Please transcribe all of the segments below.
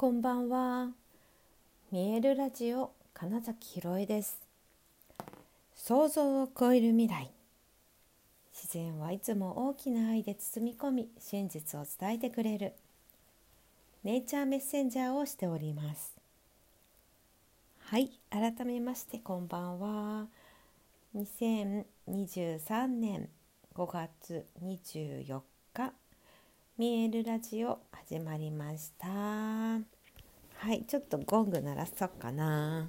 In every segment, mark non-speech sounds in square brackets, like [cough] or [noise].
こんばんは。見えるラジオ金崎ひろえです。想像を超える未来。自然はいつも大きな愛で包み込み、真実を伝えてくれる。ネイチャーメッセンジャーをしております。はい、改めましてこんばんは。2023年5月24日見えるラジオ始まりました。はいちょっとゴング鳴らそうかな。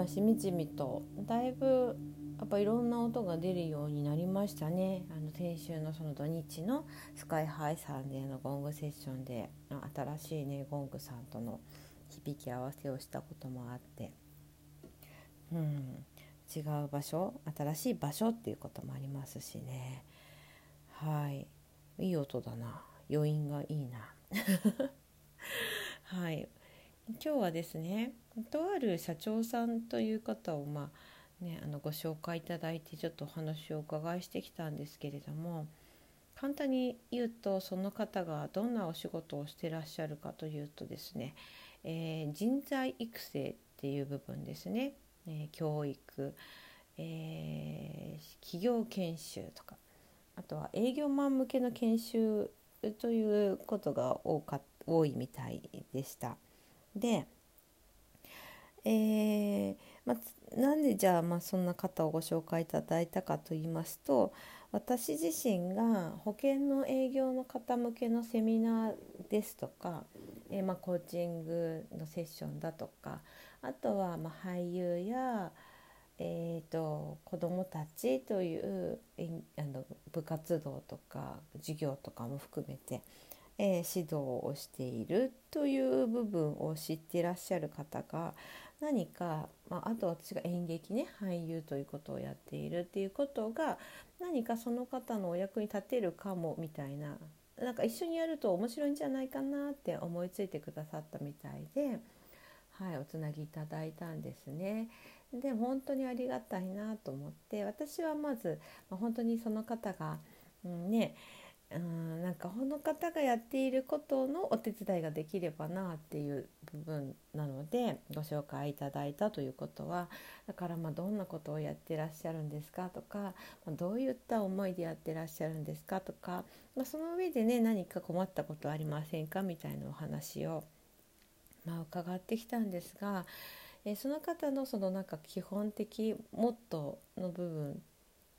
今しみじみとだいぶやっぱいろんな音が出るようになりましたね。あの先週のその土日のスカイハイさんでのゴングセッションで新しいねゴングさんとの響き合わせをしたこともあって、うん、違う場所新しい場所っていうこともありますしね。はい。いい音だな。余韻がいいな。[laughs] はい。今日はですねとある社長さんという方をまあねあのご紹介いただいてちょっとお話をお伺いしてきたんですけれども簡単に言うとその方がどんなお仕事をしてらっしゃるかというとですね、えー、人材育成っていう部分ですね、えー、教育、えー、企業研修とかあとは営業マン向けの研修ということが多か多いみたいでした。で、えーまあなんでじゃあ、まあ、そんな方をご紹介いただいたかと言いますと私自身が保険の営業の方向けのセミナーですとか、えー、まあ、コーチングのセッションだとかあとはまあ俳優やえーと、子どもたちというあの部活動とか授業とかも含めて、えー、指導をしているという部分を知っていらっしゃる方が何か、まあ、あと私が演劇ね俳優ということをやっているっていうことが何かその方のお役に立てるかもみたいななんか一緒にやると面白いんじゃないかなって思いついてくださったみたいで、はい、おつなぎいただいたんですね。で本当にありがたいなと思って私はまず、まあ、本当にその方が、うん、ねうんなんかこの方がやっていることのお手伝いができればなっていう部分なのでご紹介いただいたということはだからまどんなことをやってらっしゃるんですかとか、ま、どういった思いでやってらっしゃるんですかとか、まあ、その上でね何か困ったことありませんかみたいなお話を、まあ、伺ってきたんですがえ、その方のそのなんか基本的モットーの部分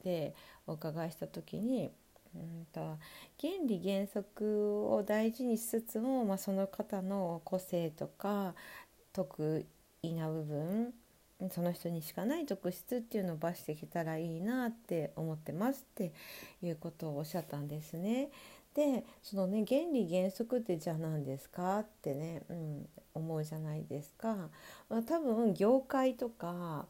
でお伺いした時にうんと原理原則を大事にしつつも、まあ、その方の個性とか得意な部分その人にしかない特質っていうのを出してきたらいいなって思ってますっていうことをおっしゃったんですね。でそのね原理原則ってじゃあ何ですかってね、うん、思うじゃないですか、まあ、多分業界とか、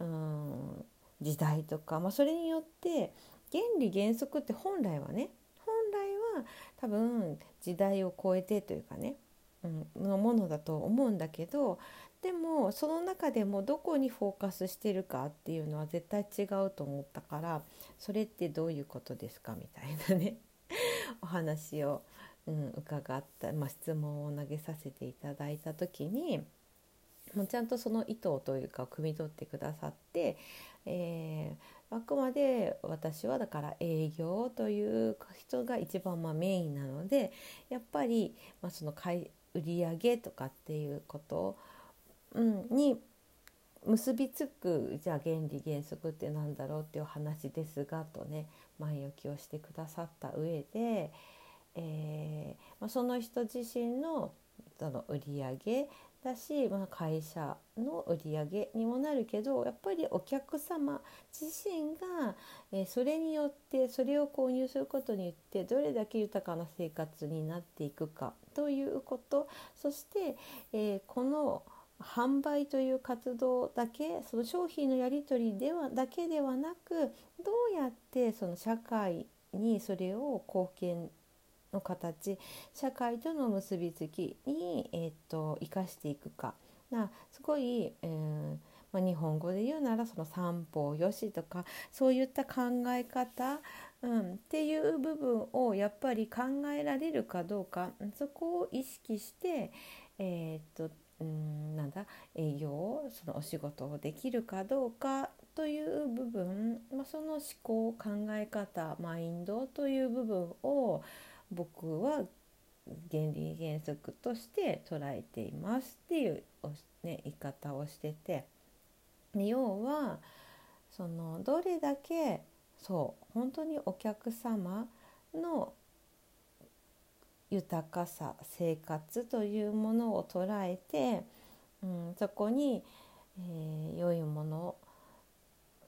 うん、時代とか、まあ、それによって原理原則って本来はね本来は多分時代を超えてというかね、うん、のものだと思うんだけどでもその中でもどこにフォーカスしてるかっていうのは絶対違うと思ったからそれってどういうことですかみたいなね [laughs] お話をうん、伺った、まあ、質問を投げさせていただいた時にもうちゃんとその意図というか汲み取ってくださって、えー、あくまで私はだから営業という人が一番まあメインなのでやっぱり、まあ、その買い売上とかっていうこと、に結びつくじゃあ原理原則って何だろうっていう話ですがとね前置きをしてくださった上で、えーま、その人自身のその売上だし、まあ、会社の売り上げにもなるけどやっぱりお客様自身が、え、それによってそれを購入することによってどれだけ豊かな生活になっていくかということそして、え、この販売という活動だけその商品のやり取りではだけではなくどうやってその社会にそれを貢献の形社会との結びつきに、えーと、生かしていくか。なすごい、えーまあ、日本語で言うならその三方よしとかそういった考え方、うん、っていう部分をやっぱり考えられるかどうか。そこを意識して、えーとうんなんだ営業そのお仕事をできるかどうかという部分、まあ、その思考考え方マインドという部分を僕は原理原則として捉えていますっていう、ね、言い方をしてて。要はそのどれだけそう本当にお客様の豊かさ生活というものを捉えて、うん、そこに、えー、良いもの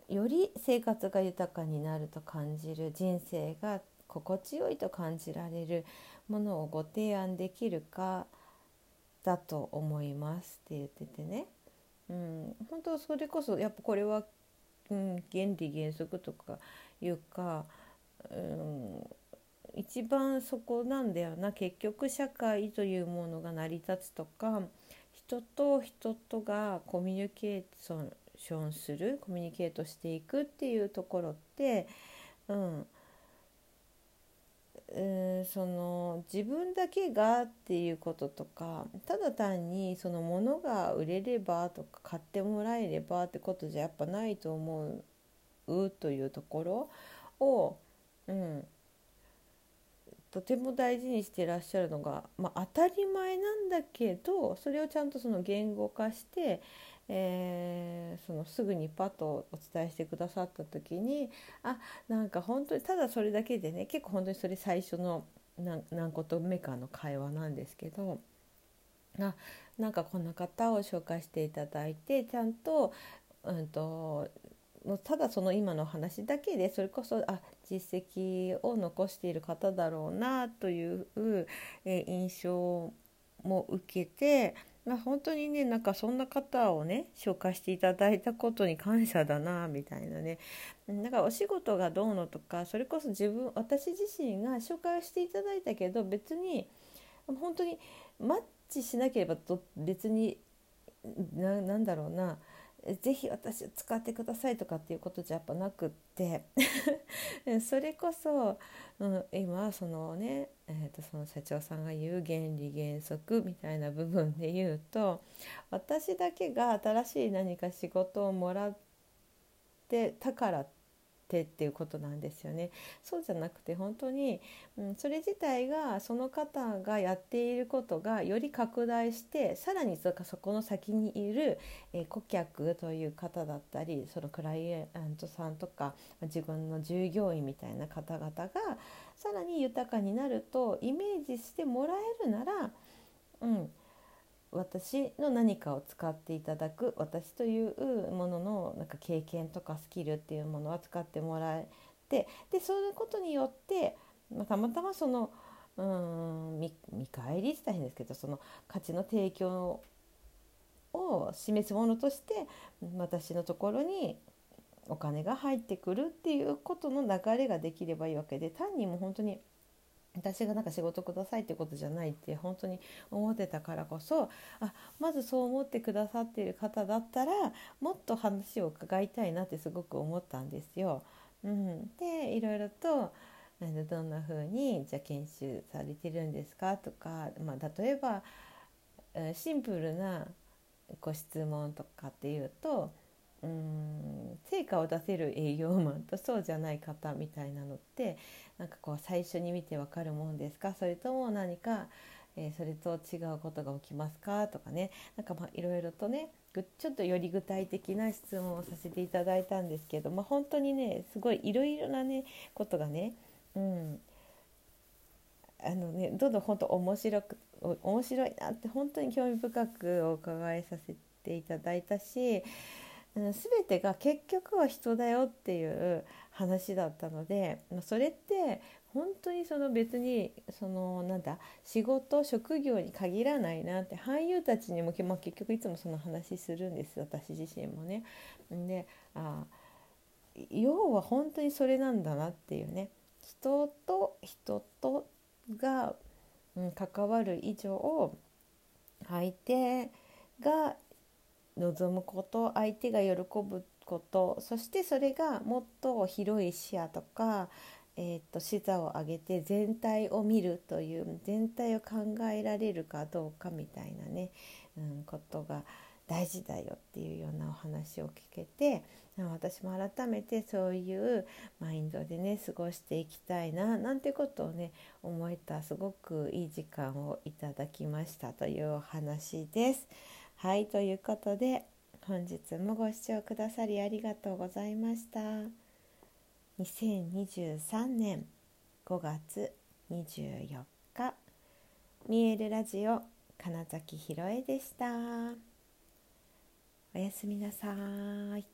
より生活が豊かになると感じる人生が心地よいと感じられるものをご提案できるかだと思いますって言っててね、うん、本当それこそやっぱこれは、うん、原理原則とかいうか、うん、一番そこなんだよな。結局社会というものが成り立つとか人と人とがコミュニケーションするコミュニケートしていくっていうところって、うん、うんその自分だけがっていうこととかただ単にその物が売れればとか買ってもらえればってことじゃやっぱないと思うというところを、うん、とても大事にしてらっしゃるのが、まあ、当たり前なんだけどそれをちゃんとその言語化して、えー、そのすぐにパッとお伝えしてくださった時にあなんか本当にただそれだけでね結構本当にそれ最初の何何こと目かの会話なんですけどあなんかこんな方を紹介していただいてちゃんと,、うんと、うただその今の話だけでそれこそあ実績を残している方だろうなという、えー、印象も受けてまあ、本当にねなんかそんな方をね紹介していただいたことに感謝だなみたいなね。だからお仕事がどうのとかそれこそ自分私自身が紹介をしていただいたけど別に本当にマッチしなければ別に何だろうな。ぜひ私を使ってくださいとかっていうことじゃやっぱなくって。[laughs] それこそ、うん、今そのね、えー、とその社長さんが言う原理原則みたいな部分で言うと私だけが新しい何か仕事をもらってたからってっていうことなんですよね。そうじゃなくて本当に、うん、それ自体がその方がやっていることがより拡大してさらにそそこの先にいる、えー、顧客という方だったりそのクライアントさんとか自分の従業員みたいな方々がさらに豊かになるとイメージしてもらえるなら、うん、私の何かを使っていただく私というもののなんか経験とかスキルっていうものを使ってもらえてでそういうことによって、まあ、たまたまそのうん見返りって大変ですけどその価値の提供を示すものとして私のところにお金が入ってくるっていうことの流れができればいいわけで単にもう本当に私がなんか仕事くださいってことじゃないって本当に思ってたからこそあまずそう思ってくださっている方だったらもっと話を伺いたいなってすごく思ったんですよ。うん、でいろいろと、どんな風にじゃ研修されてるんですか？とか、まあ、例えばシンプルなご質問とかっていうとうん成果を出せる営業マンとそうじゃない方みたいなのってなんかこう最初に見てわかるもんですか？それとも何か、えー、それと違うことが起きますか？とかね。なんかまあいろいろとねちょっとより具体的な質問をさせていただいたんですけど、まあ、本当にねすごいいろいろなねことがね、うん、あのねどんどん本当面白く面白いなって本当に興味深くお伺いさせていただいたし、全てが結局は人だよっていう話だったので、ま、それって本当にその別にそのなんだ仕事職業に限らないなって俳優たちにも、まあ、結局いつもその話するんです私自身もね。であ要は本当にそれなんだなっていうね人と人とが、うん、関わる以上相手が望むこと相手が喜ぶことそしてそれがもっと広い視野とかえーと、視座を上げて全体を見るという全体を考えられるかどうかみたいなね、うん、ことが大事だよっていうようなお話を聞けて私も改めてそういうマインドでね過ごしていきたいななんてことをね思えたすごくいい時間をいただきましたというお話です。はいということで本日もご視聴くださりありがとうございました。2023年5月24日見えるラジオ金崎ひろえでしたおやすみなさい